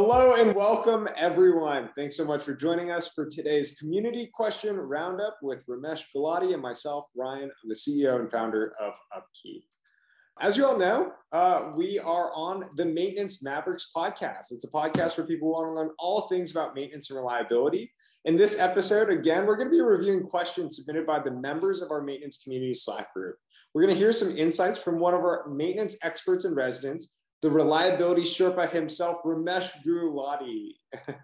Hello and welcome, everyone. Thanks so much for joining us for today's community question roundup with Ramesh Gulati and myself, Ryan. I'm the CEO and founder of Upkeep. As you all know, uh, we are on the Maintenance Mavericks podcast. It's a podcast for people who want to learn all things about maintenance and reliability. In this episode, again, we're going to be reviewing questions submitted by the members of our maintenance community Slack group. We're going to hear some insights from one of our maintenance experts and residents, the reliability Sherpa himself, Ramesh Gulati.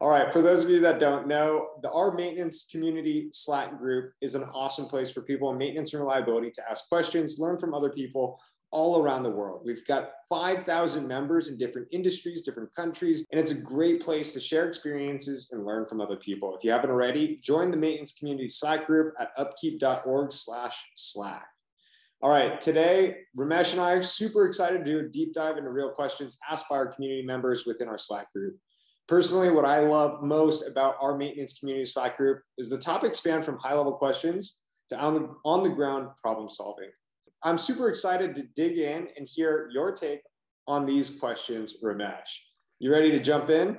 All right, for those of you that don't know, the our maintenance community Slack group is an awesome place for people in maintenance and reliability to ask questions, learn from other people all around the world. We've got 5,000 members in different industries, different countries, and it's a great place to share experiences and learn from other people. If you haven't already, join the maintenance community Slack group at upkeep.org/slack. All right, today, Ramesh and I are super excited to do a deep dive into real questions asked by our community members within our Slack group. Personally, what I love most about our maintenance community Slack group is the topics span from high level questions to on the, on the ground problem solving. I'm super excited to dig in and hear your take on these questions, Ramesh. You ready to jump in?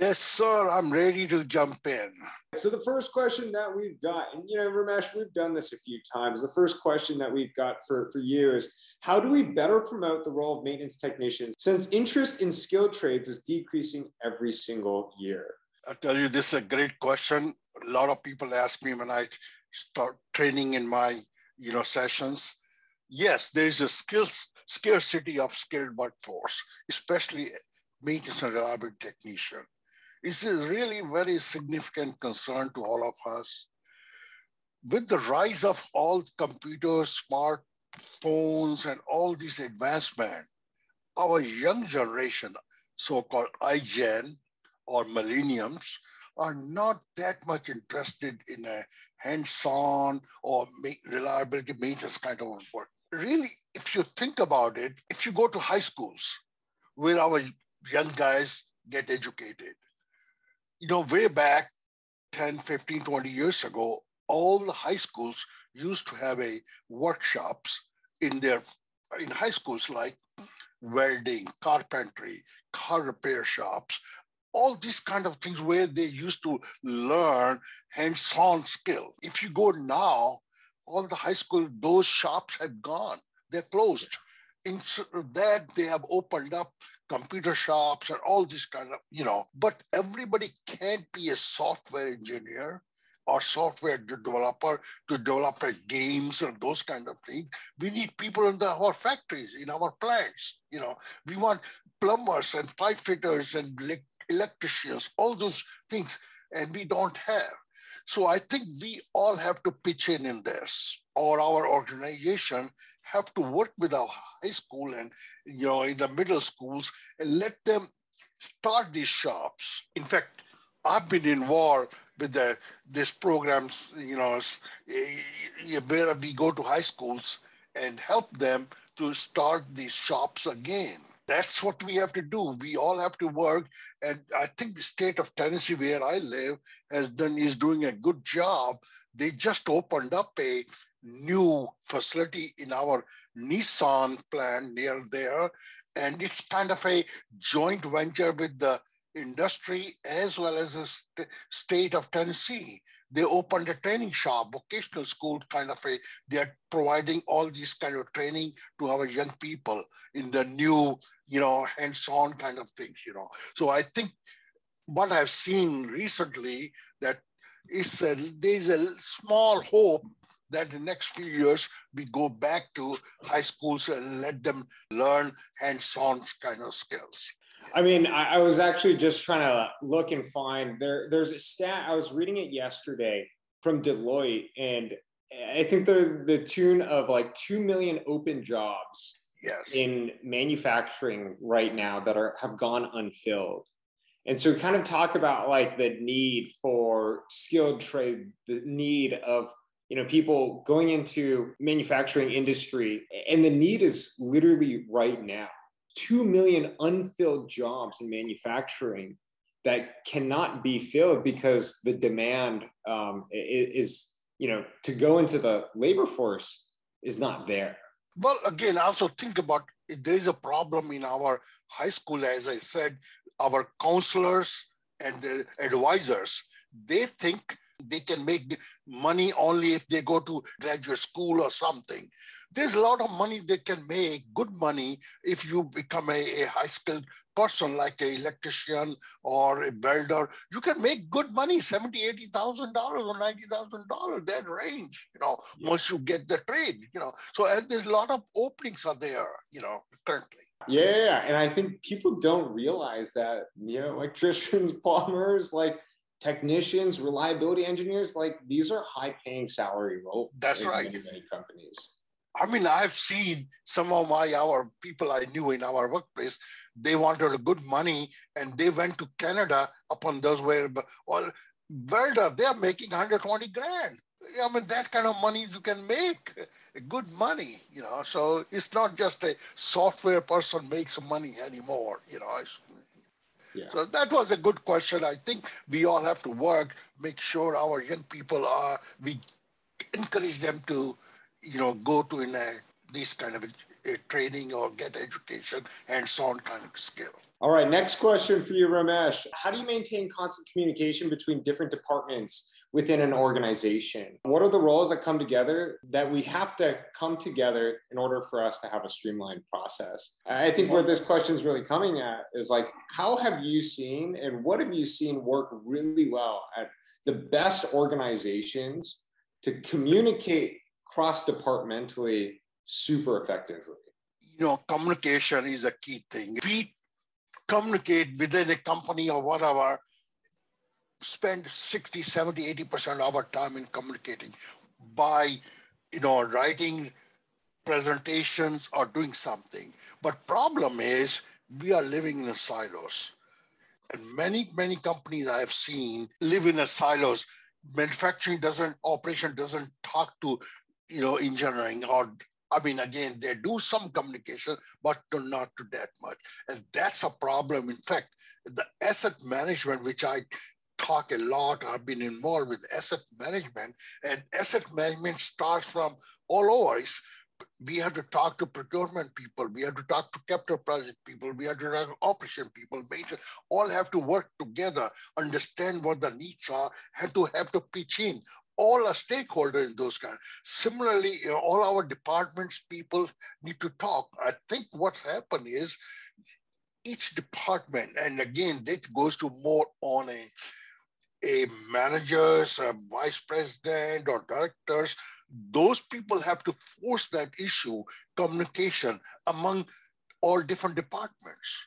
Yes, sir. I'm ready to jump in. So the first question that we've got, and you know, Ramesh, we've done this a few times. The first question that we've got for, for you is how do we better promote the role of maintenance technicians since interest in skilled trades is decreasing every single year? I'll tell you, this is a great question. A lot of people ask me when I start training in my you know sessions. Yes, there is a skills scarcity of skilled workforce, especially maintenance and reliability technician is a really very significant concern to all of us. With the rise of all computers, smartphones, and all these advancements, our young generation, so-called iGen or millenniums, are not that much interested in a hands-on or reliability maintenance kind of work. Really, if you think about it, if you go to high schools where our young guys get educated, you know, way back 10, 15, 20 years ago, all the high schools used to have a workshops in their in high schools like welding, carpentry, car repair shops, all these kind of things where they used to learn hands-on skill. If you go now, all the high school, those shops have gone. They're closed in that they have opened up computer shops and all this kind of you know but everybody can't be a software engineer or software developer to develop games and those kind of things. We need people in the, our factories, in our plants. You know, we want plumbers and pipe fitters and electricians, all those things, and we don't have. So I think we all have to pitch in in this, or our organization have to work with our high school and you know in the middle schools and let them start these shops. In fact, I've been involved with the this programs, you know, eh, eh, where we go to high schools and help them to start these shops again that's what we have to do. We all have to work. And I think the state of Tennessee, where I live, has done is doing a good job. They just opened up a new facility in our Nissan plant near there. And it's kind of a joint venture with the industry as well as the st- state of Tennessee. They opened a training shop, vocational school kind of a, they're providing all these kind of training to our young people in the new, you know, hands-on kind of things, you know. So I think what I've seen recently that is a, there's a small hope that the next few years we go back to high schools and let them learn hands-on kind of skills. I mean, I, I, was actually just trying to look and find there. There's a stat I was reading it yesterday from Deloitte, and I think the the tune of like two million open jobs yes. in manufacturing right now that are have gone unfilled. And so, kind of talk about like the need for skilled trade, the need of you know people going into manufacturing industry, and the need is literally right now 2 million unfilled jobs in manufacturing that cannot be filled because the demand um, is, you know, to go into the labor force is not there. Well, again, also think about there is a problem in our high school, as I said, our counselors and the advisors, they think they can make money only if they go to graduate school or something. There's a lot of money they can make, good money, if you become a, a high skilled person like an electrician or a builder. You can make good money, seventy, eighty thousand dollars or ninety thousand dollars, that range, you know, yeah. once you get the trade, you know. So there's a lot of openings are there, you know, currently. Yeah, and I think people don't realize that, you know, electricians, plumbers, like technicians, reliability engineers, like these are high paying salary roles. That's right. Many, many companies. I mean, I've seen some of my our people I knew in our workplace. They wanted a good money, and they went to Canada upon those where well, welder they're making 120 grand. I mean, that kind of money you can make good money, you know. So it's not just a software person makes money anymore, you know. Yeah. So that was a good question. I think we all have to work, make sure our young people are, we encourage them to, you know, go to in a, this kind of a, a training or get education and so on kind of skill. All right, next question for you, Ramesh. How do you maintain constant communication between different departments within an organization? What are the roles that come together that we have to come together in order for us to have a streamlined process? I think where this question is really coming at is like, how have you seen and what have you seen work really well at the best organizations to communicate cross departmentally super effectively? You know, communication is a key thing. We communicate within a company or whatever, spend 60, 70, 80% of our time in communicating by, you know, writing presentations or doing something. But problem is we are living in silos. And many, many companies I have seen live in silos. Manufacturing doesn't, operation doesn't talk to, you know, engineering or I mean, again, they do some communication, but not to that much. And that's a problem. In fact, the asset management, which I talk a lot, I've been involved with asset management, and asset management starts from all over. It's, we have to talk to procurement people, we have to talk to capital project people, we have to talk to operation people, major, all have to work together, understand what the needs are, and to have to pitch in all are stakeholders in those kind. Similarly, all our departments people need to talk. I think what's happened is each department, and again, that goes to more on a a managers, a vice president, or directors. Those people have to force that issue communication among all different departments.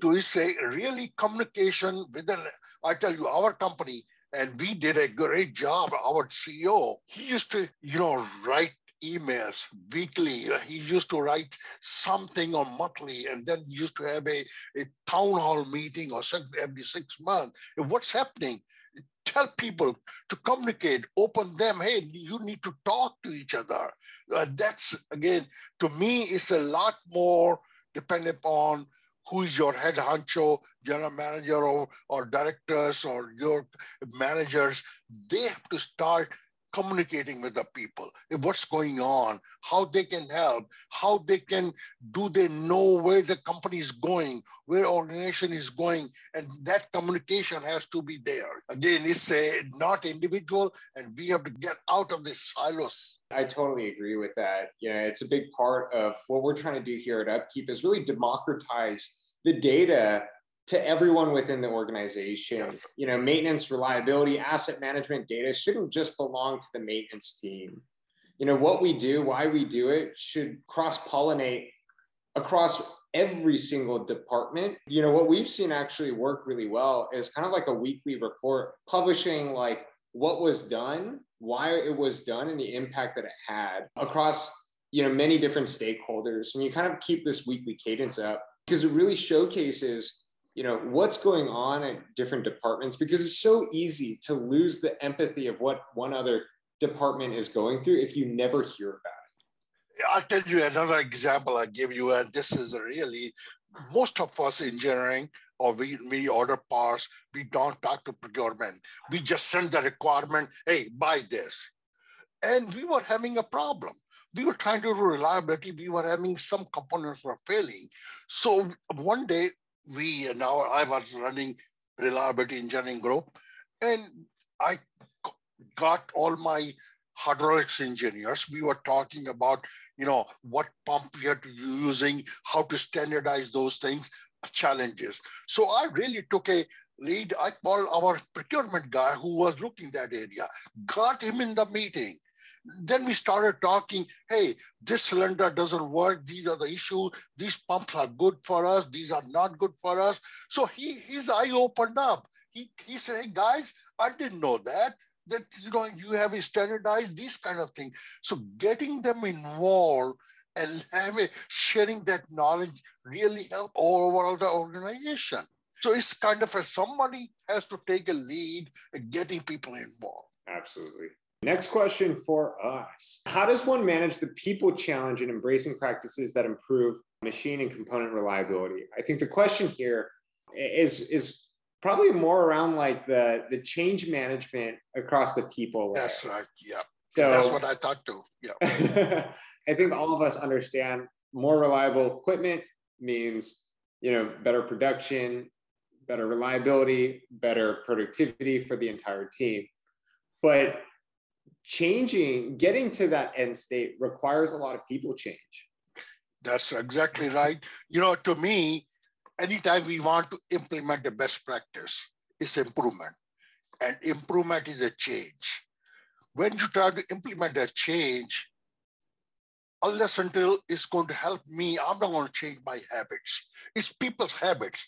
To say really communication within, I tell you, our company and we did a great job. Our CEO, he used to, you know, write emails weekly. He used to write something on monthly, and then used to have a, a town hall meeting or every six months. What's happening? Tell people to communicate, open them. Hey, you need to talk to each other. Uh, that's again, to me, it's a lot more dependent upon who is your head honcho, general manager or, or directors or your managers, they have to start communicating with the people. What's going on how they can help how they can do they know where the company is going where organization is going and that communication has to be there. Again it's a not individual and we have to get out of this silos. I totally agree with that. Yeah, it's a big part of what we're trying to do here at Upkeep is really democratize the data to everyone within the organization. You know, maintenance, reliability, asset management data shouldn't just belong to the maintenance team. You know, what we do, why we do it should cross pollinate across every single department. You know, what we've seen actually work really well is kind of like a weekly report publishing like what was done why it was done and the impact that it had across you know many different stakeholders and you kind of keep this weekly cadence up because it really showcases you know what's going on at different departments because it's so easy to lose the empathy of what one other department is going through if you never hear about it i'll tell you another example i give you and this is really most of us engineering or we, we order parts, we don't talk to procurement. We just send the requirement, hey, buy this. And we were having a problem. we were trying to do reliability. We were having some components were failing. So one day we now I was running reliability engineering group, and I got all my hydraulics engineers. We were talking about, you know, what pump we are using, how to standardize those things, challenges. So I really took a lead. I called our procurement guy who was looking that area, got him in the meeting. Then we started talking, hey, this cylinder doesn't work. These are the issues. These pumps are good for us. These are not good for us. So he his eye opened up. He, he said, hey, guys, I didn't know that that you know you have standardized these kind of things. So getting them involved and having sharing that knowledge really help all over the organization. So it's kind of a somebody has to take a lead in getting people involved. Absolutely. Next question for us. How does one manage the people challenge in embracing practices that improve machine and component reliability? I think the question here is is probably more around like the the change management across the people. Layer. That's right. Yeah. So that's what I thought to. Yeah. I think all of us understand more reliable equipment means you know better production, better reliability, better productivity for the entire team. But changing, getting to that end state requires a lot of people change. That's exactly right. You know, to me, anytime we want to implement the best practice, it's improvement. And improvement is a change. When you try to implement a change, unless until it's going to help me, I'm not going to change my habits. It's people's habits.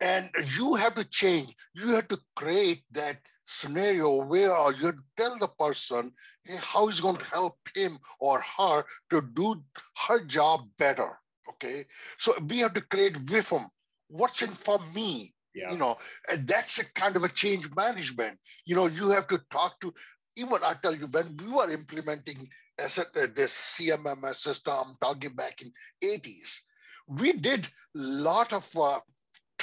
And you have to change. You have to create that scenario where you tell the person hey, how is going to help him or her to do her job better. Okay. So we have to create with WIFM what's in for me yeah. you know and that's a kind of a change management you know you have to talk to even i tell you when we were implementing this cmms system i'm talking back in 80s we did a lot of uh,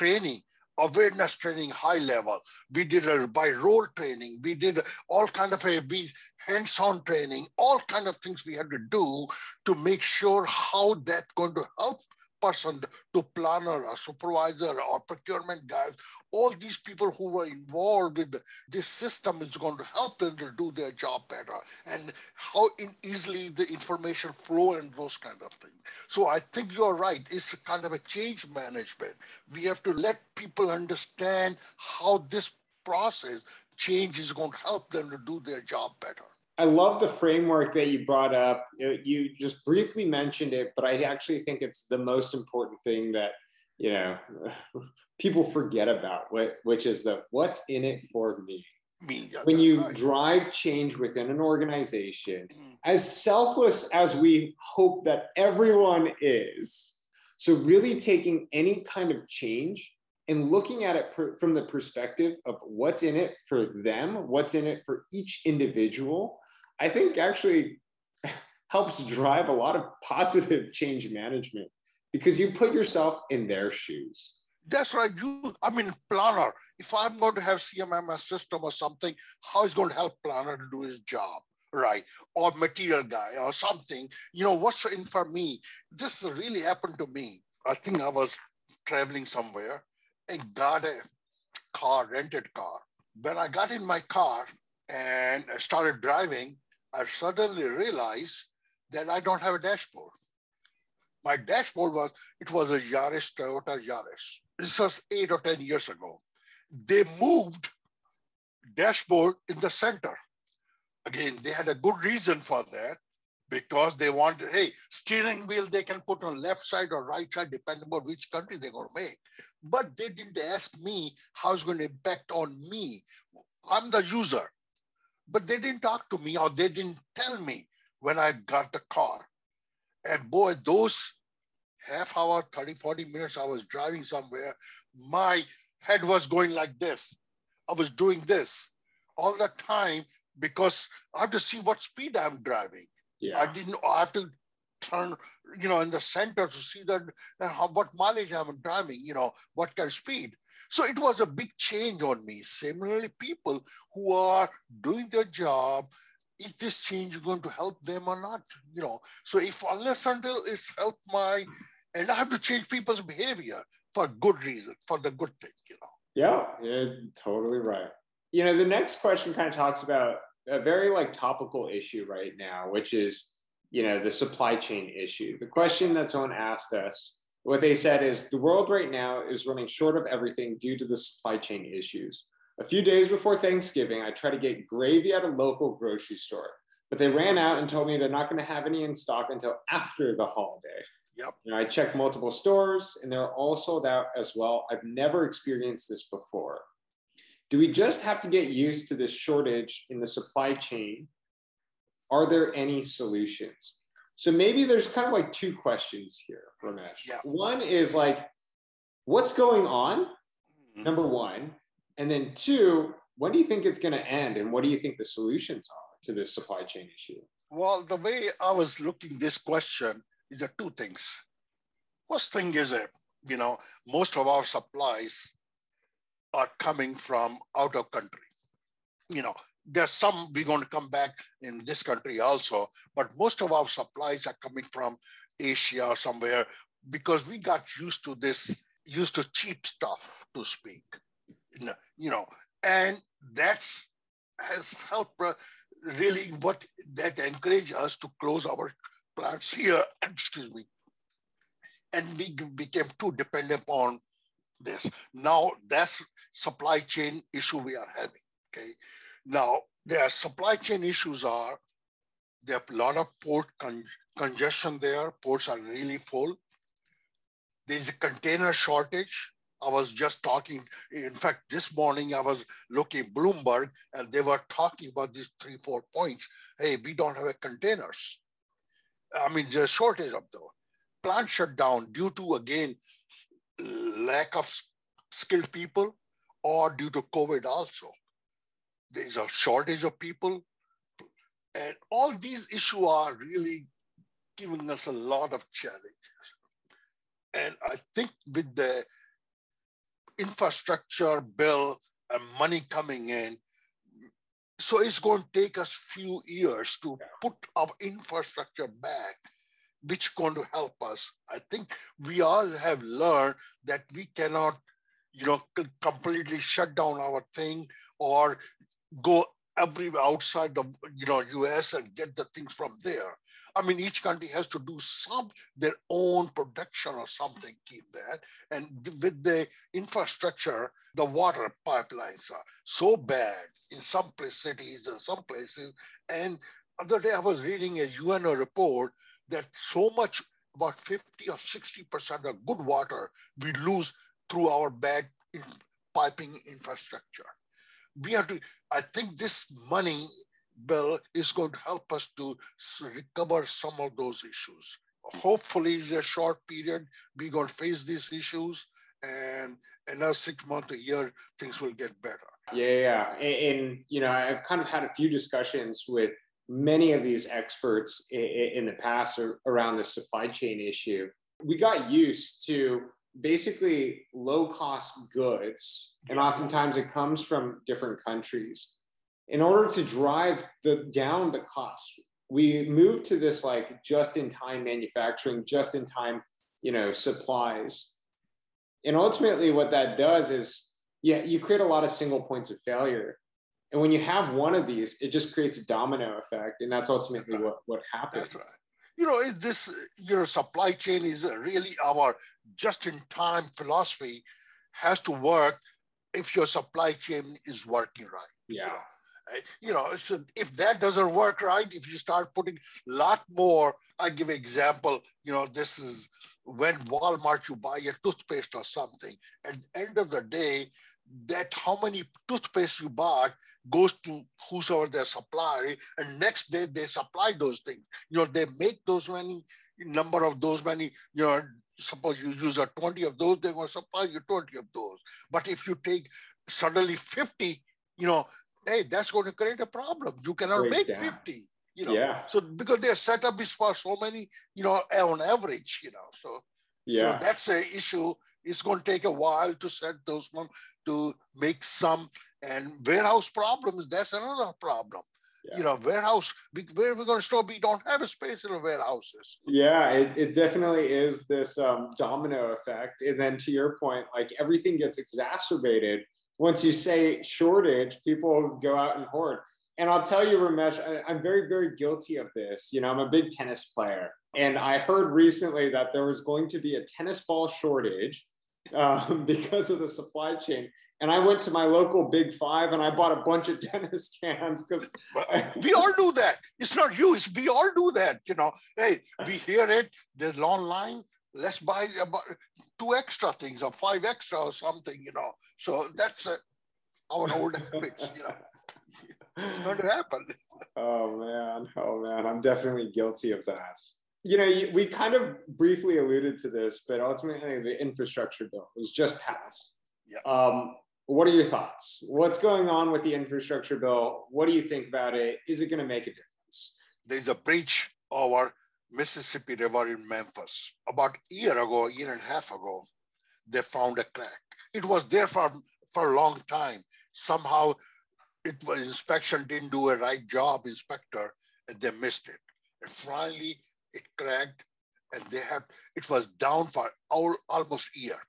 training awareness training high level. We did a by role training. We did all kind of a we hands-on training all kind of things we had to do to make sure how that's going to help person to planner or supervisor or procurement guys, all these people who were involved with this system is going to help them to do their job better and how easily the information flow and those kind of things. So I think you're right. It's kind of a change management. We have to let people understand how this process change is going to help them to do their job better. I love the framework that you brought up. You just briefly mentioned it, but I actually think it's the most important thing that you know people forget about, which is the what's in it for me. Me, when you right. drive change within an organization, mm. as selfless as we hope that everyone is, so really taking any kind of change and looking at it per, from the perspective of what's in it for them, what's in it for each individual, I think actually helps drive a lot of positive change management because you put yourself in their shoes. That's right. You, I mean, planner. If I'm going to have CMMS system or something, how is going to help planner to do his job? right? Or material guy or something. You know, what's in for me? This really happened to me. I think I was traveling somewhere and got a car, rented car. When I got in my car and started driving, I suddenly realized that I don't have a dashboard. My dashboard was, it was a Yaris, Toyota Yaris. This was eight or 10 years ago. They moved dashboard in the center. Again, they had a good reason for that because they wanted, hey, steering wheel they can put on left side or right side, depending on which country they're going to make. But they didn't ask me how it's going to impact on me. I'm the user. But they didn't talk to me or they didn't tell me when I got the car. And boy, those half hour, 30, 40 minutes I was driving somewhere, my head was going like this. I was doing this all the time because I have to see what speed I'm driving. Yeah. I didn't. I have to turn, you know, in the center to see that uh, how, what mileage I'm driving. You know, what kind of speed. So it was a big change on me. Similarly, people who are doing their job is this change going to help them or not? You know, so if unless until it's helped my, and I have to change people's behavior for good reason, for the good thing, you know. Yeah, you're totally right. You know, the next question kind of talks about a very like topical issue right now, which is, you know, the supply chain issue. The question that someone asked us, what they said is the world right now is running short of everything due to the supply chain issues. A few days before Thanksgiving, I tried to get gravy at a local grocery store, but they ran out and told me they're not going to have any in stock until after the holiday. Yep. You know, I checked multiple stores and they're all sold out as well. I've never experienced this before. Do we just have to get used to this shortage in the supply chain? Are there any solutions? So maybe there's kind of like two questions here, Ramesh. Yeah. One is like, what's going on? Mm-hmm. Number one. And then two, when do you think it's going to end? And what do you think the solutions are to this supply chain issue? Well, the way I was looking this question is there two things. First thing is that, you know, most of our supplies are coming from out of country. You know, there's some we're going to come back in this country also, but most of our supplies are coming from Asia or somewhere because we got used to this, used to cheap stuff, to speak. You know, and that's has helped uh, really what that encouraged us to close our plants here, excuse me, and we became too dependent on this. Now that's supply chain issue we are having. Okay. Now their supply chain issues are there are a lot of port con- congestion there. Ports are really full. There's a container shortage. I was just talking. In fact, this morning I was looking Bloomberg, and they were talking about these three, four points. Hey, we don't have containers. I mean, there's a shortage of those. Plant shut down due to again lack of skilled people or due to COVID also. There's a shortage of people. And all these issues are really giving us a lot of challenges. And I think with the infrastructure bill and money coming in, so it's going to take us few years to put our infrastructure back which is going to help us. I think we all have learned that we cannot, you know, completely shut down our thing or go everywhere outside the you know US and get the things from there. I mean, each country has to do some their own production or something, keep that. And with the infrastructure, the water pipelines are so bad in some cities and some places. And other day I was reading a UNO report that so much, about 50 or 60% of good water we lose through our bad in piping infrastructure. We have to, I think this money bill is going to help us to recover some of those issues. Hopefully, in a short period, we're going to face these issues, and another six months, a year, things will get better. Yeah, yeah. And, and, you know, I've kind of had a few discussions with many of these experts in, the past around the supply chain issue. We got used to basically low cost goods, and oftentimes it comes from different countries. In order to drive the down the cost, we moved to this like just in time manufacturing, just in time, you know, supplies. And ultimately, what that does is, yeah, you create a lot of single points of failure and when you have one of these, it just creates a domino effect, and that's ultimately that's right. what what happens. That's right. You know, this your supply chain is really our just-in-time philosophy has to work if your supply chain is working right. Yeah. You know? You know, so if that doesn't work right, if you start putting a lot more, I give example, you know, this is when Walmart you buy a toothpaste or something. At the end of the day, that how many toothpaste you bought goes to whosoever their supplier, and next day they supply those things. You know, they make those many number of those many, you know, suppose you use a 20 of those, they're going to supply you 20 of those. But if you take suddenly 50, you know, hey, that's going to create a problem. You cannot make 50. You know, yeah. so because their setup is for so many, you know, on average, you know, so yeah, so that's a issue it's going to take a while to set those one to make some and warehouse problems that's another problem Yeah. You know, warehouse, we, where are we going to store? We don't have a space in the warehouses. Yeah, it, it definitely is this um, domino effect. And then to your point, like everything gets exacerbated. Once you say shortage, people go out and hoard. And I'll tell you, Ramesh, I, I'm very, very guilty of this. You know, I'm a big tennis player. And I heard recently that there was going to be a tennis ball shortage um, because of the supply chain. And I went to my local Big Five and I bought a bunch of tennis cans because we all do that. It's not you. It's we all do that. You know, hey, we hear it. There's long line. Let's buy about two extra things or five extra or something. You know, so that's a, our old habits. You know, it's going to happen. Oh man, oh man, I'm definitely guilty of that you know, we kind of briefly alluded to this, but ultimately the infrastructure bill was just passed. Yeah. Um, what are your thoughts? What's going on with the infrastructure bill? What do you think about it? Is it going to make a difference? There's a breach over Mississippi River in Memphis. About a year ago, a year and a half ago, they found a crack. It was there for, for a long time. Somehow, it was inspection didn't do a right job, inspector, and they missed it. And finally, it cracked and they have it was down for all, almost a year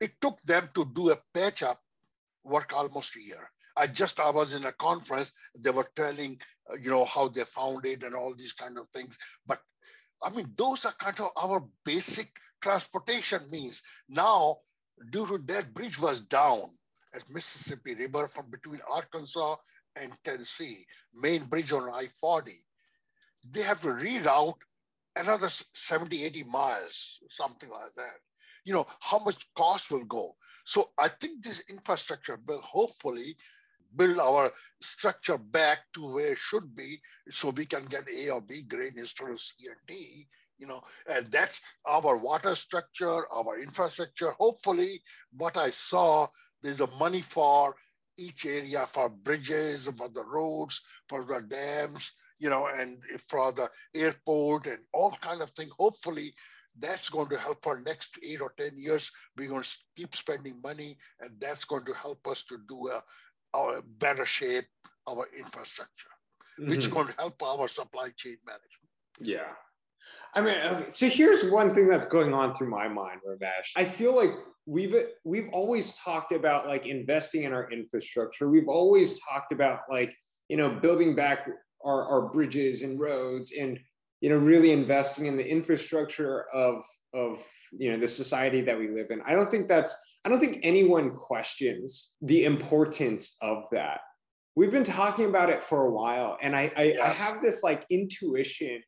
it took them to do a patch up work almost a year i just i was in a conference they were telling you know how they found it and all these kind of things but i mean those are kind of our basic transportation means now due to that bridge was down at mississippi river from between arkansas and tennessee main bridge on i-40 they have to reroute another 70, 80 miles, something like that. You know, how much cost will go. So I think this infrastructure will hopefully build our structure back to where it should be so we can get A or B grade instead of C and D, you know, and that's our water structure, our infrastructure. Hopefully what I saw, there's a money for each area for bridges, for the roads, for the dams, you know, and for the airport and all kind of thing. Hopefully, that's going to help for next eight or ten years. We're going to keep spending money, and that's going to help us to do a, our better shape our infrastructure, mm-hmm. which going to help our supply chain management. Yeah. I mean, okay, so here's one thing that's going on through my mind, Ramesh. I feel like we've we've always talked about like investing in our infrastructure. We've always talked about like you know building back our, our bridges and roads and you know really investing in the infrastructure of of you know the society that we live in. I don't think that's I don't think anyone questions the importance of that. We've been talking about it for a while, and I I. I have this like intuition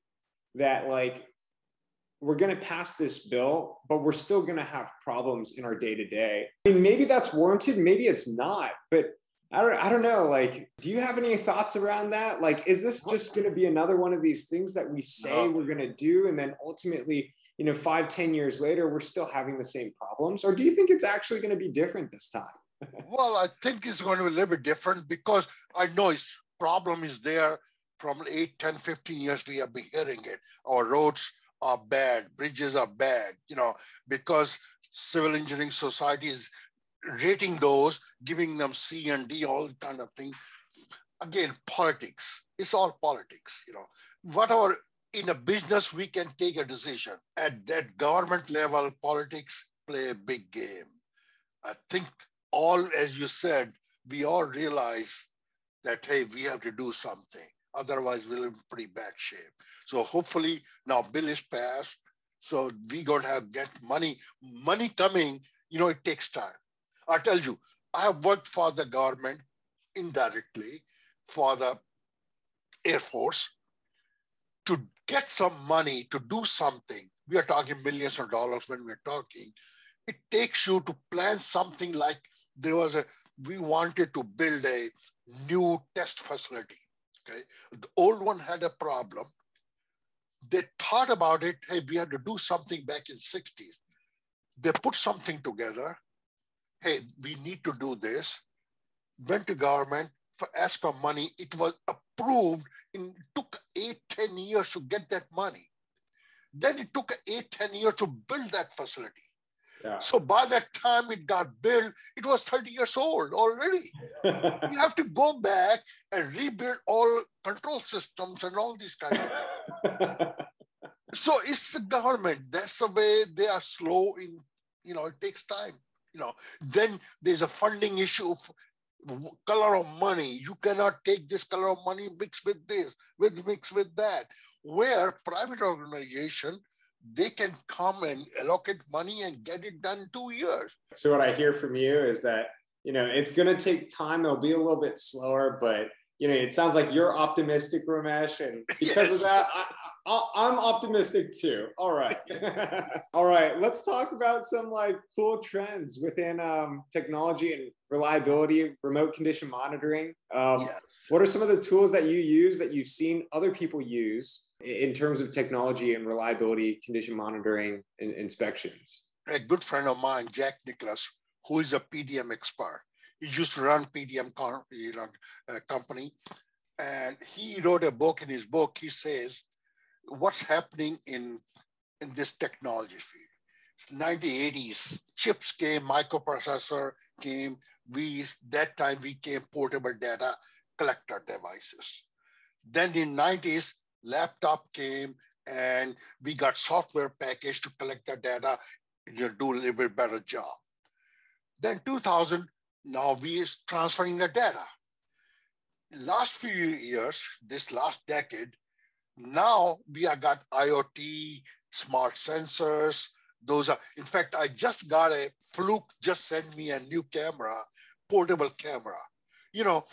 that like we're going to pass this bill, but we're still going to have problems in our day to day. I mean, maybe that's warranted, maybe it's not, but I don't, I don't know. Like, do you have any thoughts around that? Like, is this just going to be another one of these things that we say no. we're going to do, and then ultimately, you know, five, ten years later, we're still having the same problems? Or do you think it's actually going to be different this time? well, I think it's going to be a little bit different because I know its problem is there from 8, 10, 15 years. We have been hearing it. Our roads are bad, bridges are bad, you know, because civil engineering society is rating those, giving them C and D, all kind of thing. Again, politics. It's all politics, you know. Whatever in a business we can take a decision. At that government level, politics play a big game. I think all, as you said, we all realize that hey, we have to do something. Otherwise, we're in pretty bad shape. So hopefully now bill is passed. So we to have get money. Money coming, you know, it takes time. I tell you, I have worked for the government indirectly for the Air Force to get some money to do something. We are talking millions of dollars when we're talking. It takes you to plan something like there was a, we wanted to build a new test facility. Okay, the old one had a problem. They thought about it. Hey, we had to do something back in 60s. They put something together. Hey, we need to do this. Went to government for ask for money. It was approved. In took eight, ten years to get that money. Then it took eight, ten years to build that facility. Yeah. So by that time it got built, it was 30 years old already. you have to go back and rebuild all control systems and all these kind of things. so it's the government. That's the way they are slow in, you know, it takes time. You know, then there's a funding issue of color of money. You cannot take this color of money, mix with this, with mix with that. Where private organization, they can come and allocate money and get it done two years. So what I hear from you is that you know it's going to take time. It'll be a little bit slower, but you know it sounds like you're optimistic, Ramesh, and because yes. of that, I, I'm optimistic too. All right. All right. Let's talk about some like cool trends within um, technology and reliability, remote condition monitoring. Um, yes. What are some of the tools that you use that you've seen other people use in terms of technology and reliability, condition monitoring, and inspections? A good friend of mine, Jack Nicholas, who is a PDM expert. He used to run PDM you know, uh, company. And he wrote a book. In his book, he says, what's happening in, in this technology field. 1980s, chips came, microprocessor came, we, that time we came portable data collector devices. Then in 90s, laptop came and we got software package to collect the data and do a little bit better job. Then 2000, now we is transferring the data. Last few years, this last decade, now we have got IoT, smart sensors. Those are, in fact, I just got a Fluke just sent me a new camera, portable camera. You know,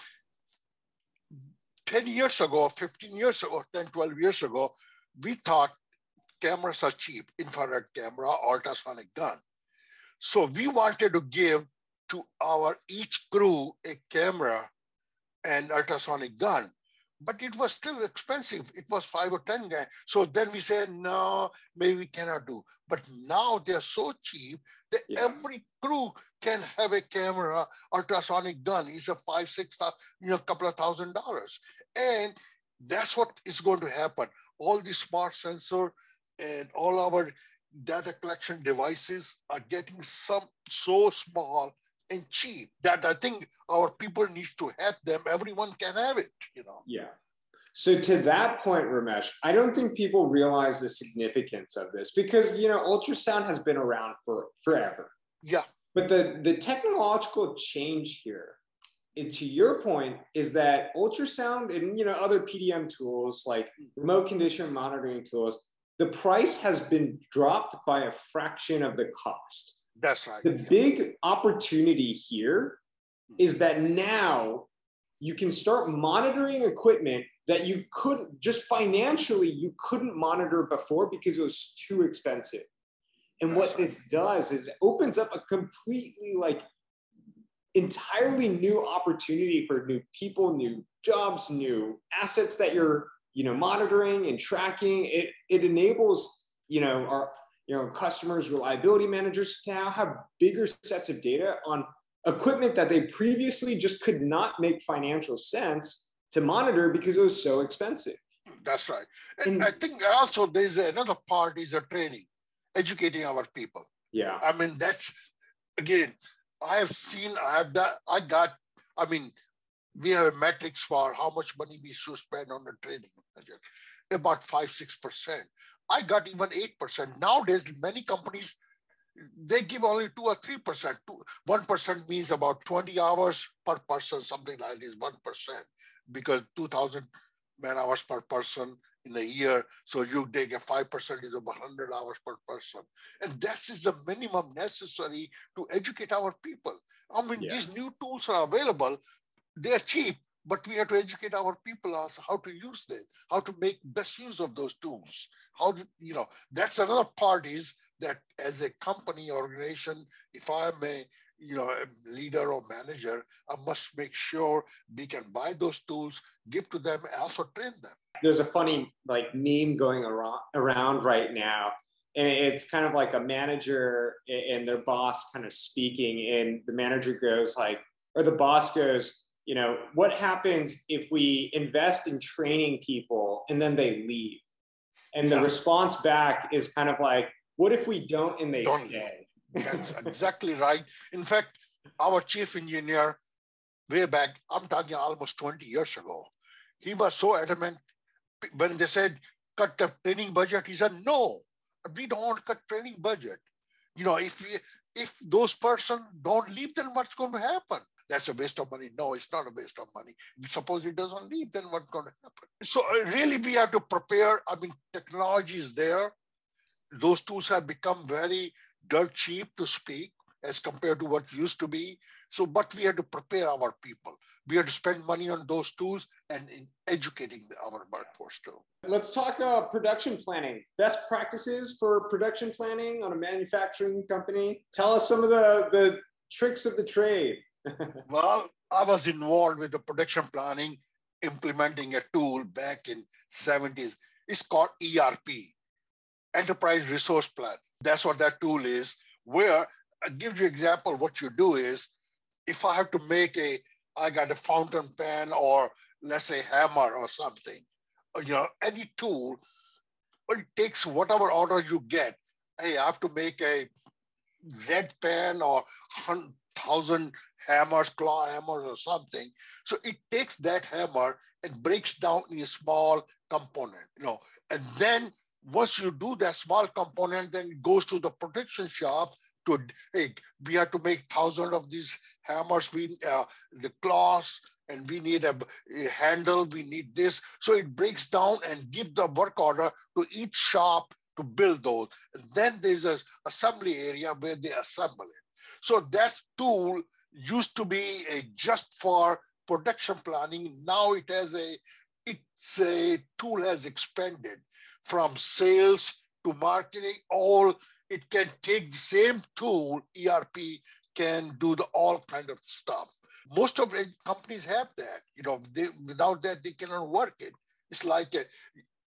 10 years ago, 15 years ago, 10, 12 years ago, we thought cameras are cheap, infrared camera, ultrasonic gun. So we wanted to give to our each crew a camera and ultrasonic gun but it was still expensive. It was five or 10 grand. So then we said, no, maybe we cannot do. But now they're so cheap that yeah. every crew can have a camera, ultrasonic gun. It's a five, six, you know, couple of thousand dollars. And that's what is going to happen. All the smart sensor and all our data collection devices are getting some so small and cheap that I think our people need to have them. Everyone can have it, you know. Yeah. So to that point, Ramesh, I don't think people realize the significance of this because you know ultrasound has been around for forever. Yeah. But the the technological change here, and to your point, is that ultrasound and you know other PDM tools like remote condition monitoring tools, the price has been dropped by a fraction of the cost. That's right. The big opportunity here hmm. is that now you can start monitoring equipment that you couldn't just financially you couldn't monitor before because it was too expensive. And what this does is it opens up a completely like entirely new opportunity for new people, new jobs, new assets that you're you know monitoring and tracking. It it enables you know our you know, customers, reliability managers now have bigger sets of data on equipment that they previously just could not make financial sense to monitor because it was so expensive. That's right. And, and I think also there's another part is a training, educating our people. Yeah. I mean, that's again, I have seen, I have done, I got, I mean, we have a metrics for how much money we should spend on the training about five, six percent. I got even 8%. Nowadays, many companies, they give only 2 or 3%. 1% means about 20 hours per person, something like this, 1%, because 2,000 man hours per person in a year. So you take a 5% is about 100 hours per person. And that is the minimum necessary to educate our people. I mean, yeah. these new tools are available. They're cheap, but we have to educate our people as how to use them, how to make best use of those tools. How you know? That's another part is that as a company organization, if I'm a you know a leader or manager, I must make sure we can buy those tools, give to them, also train them. There's a funny like meme going around around right now, and it's kind of like a manager and their boss kind of speaking, and the manager goes like, or the boss goes you know, what happens if we invest in training people and then they leave? And the yeah. response back is kind of like, what if we don't and they don't. stay? That's exactly right. In fact, our chief engineer, way back, I'm talking almost 20 years ago, he was so adamant when they said cut the training budget. He said, no, we don't want to cut training budget. You know, if we, if those person don't leave, then what's going to happen? That's a waste of money. No, it's not a waste of money. Suppose it doesn't leave, then what's going to happen? So uh, really, we have to prepare. I mean, technology is there. Those tools have become very dirt cheap to speak as compared to what used to be. So, but we have to prepare our people. We have to spend money on those tools and in educating our workforce too. Let's talk uh, production planning. Best practices for production planning on a manufacturing company. Tell us some of the, the tricks of the trade. well, I was involved with the production planning, implementing a tool back in 70s. It's called ERP, Enterprise Resource Plan. That's what that tool is, where I give you example. What you do is, if I have to make a, I got a fountain pen or let's say hammer or something, or, you know, any tool, it takes whatever order you get. Hey, I have to make a red pen or thousand hammers, claw hammers or something. So it takes that hammer and breaks down in a small component, you know, and then once you do that small component, then it goes to the production shop to hey, we have to make thousand of these hammers. We uh, the claws and we need a, a, handle. We need this. So it breaks down and give the work order to each shop to build those. And then there's an assembly area where they assemble it. So that tool used to be a just for production planning. Now it has a it's a tool has expanded from sales to marketing all it can take the same tool, ERP, can do the all kind of stuff. Most of the companies have that. You know, they, without that, they cannot work it. It's like a,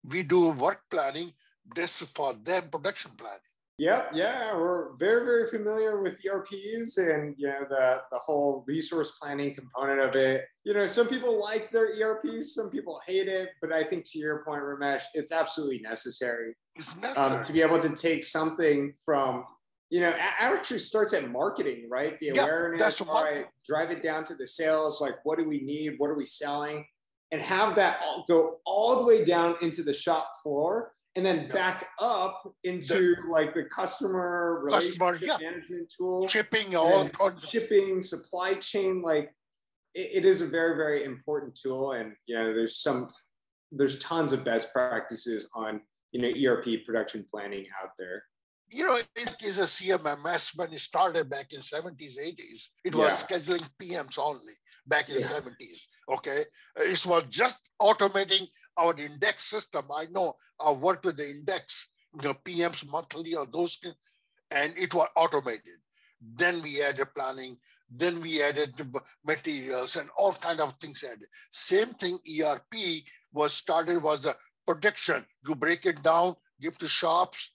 we do work planning. This for them production planning. Yep, yeah, we're very, very familiar with ERPs and you know the the whole resource planning component of it. You know, some people like their ERPs, some people hate it, but I think to your point, Ramesh, it's absolutely necessary, it's necessary. Um, to be able to take something from you know, it actually starts at marketing, right? The yeah, awareness, all right, drive it down to the sales, like what do we need, what are we selling, and have that all, go all the way down into the shop floor and then back up into the, like the customer relationship customer, yeah. management tool, shipping, all shipping, supply chain. Like it, it is a very very important tool, and you know there's some there's tons of best practices on you know ERP production planning out there you know, it is a CMMS when it started back in 70s, 80s. It was yeah. scheduling PMs only back in yeah. 70s. Okay. It was just automating our index system. I know I've worked with the index, you know, PMs monthly or those, and it was automated. Then we added planning, then we added materials and all kind of things added. Same thing, ERP was started was the prediction. You break it down, give to shops,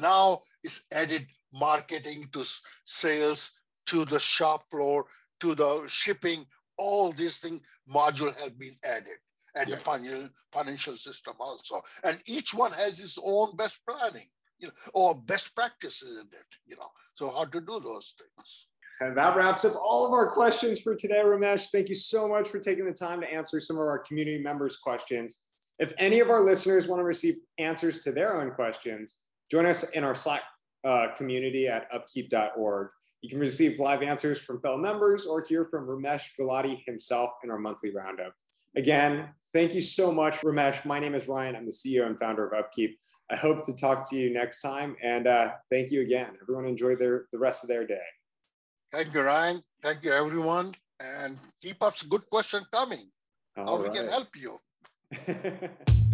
now it's added marketing to sales, to the shop floor, to the shipping, all these things module have been added and yeah. the financial, financial system also. And each one has its own best planning, you know, or best practices in it, you know. So how to do those things. And that wraps up all of our questions for today, Ramesh. Thank you so much for taking the time to answer some of our community members' questions. If any of our listeners want to receive answers to their own questions, Join us in our Slack uh, community at upkeep.org. You can receive live answers from fellow members or hear from Ramesh Gulati himself in our monthly roundup. Again, thank you so much, Ramesh. My name is Ryan. I'm the CEO and founder of Upkeep. I hope to talk to you next time. And uh, thank you again. Everyone enjoy their, the rest of their day. Thank you, Ryan. Thank you, everyone. And keep up good question coming. All How right. we can help you.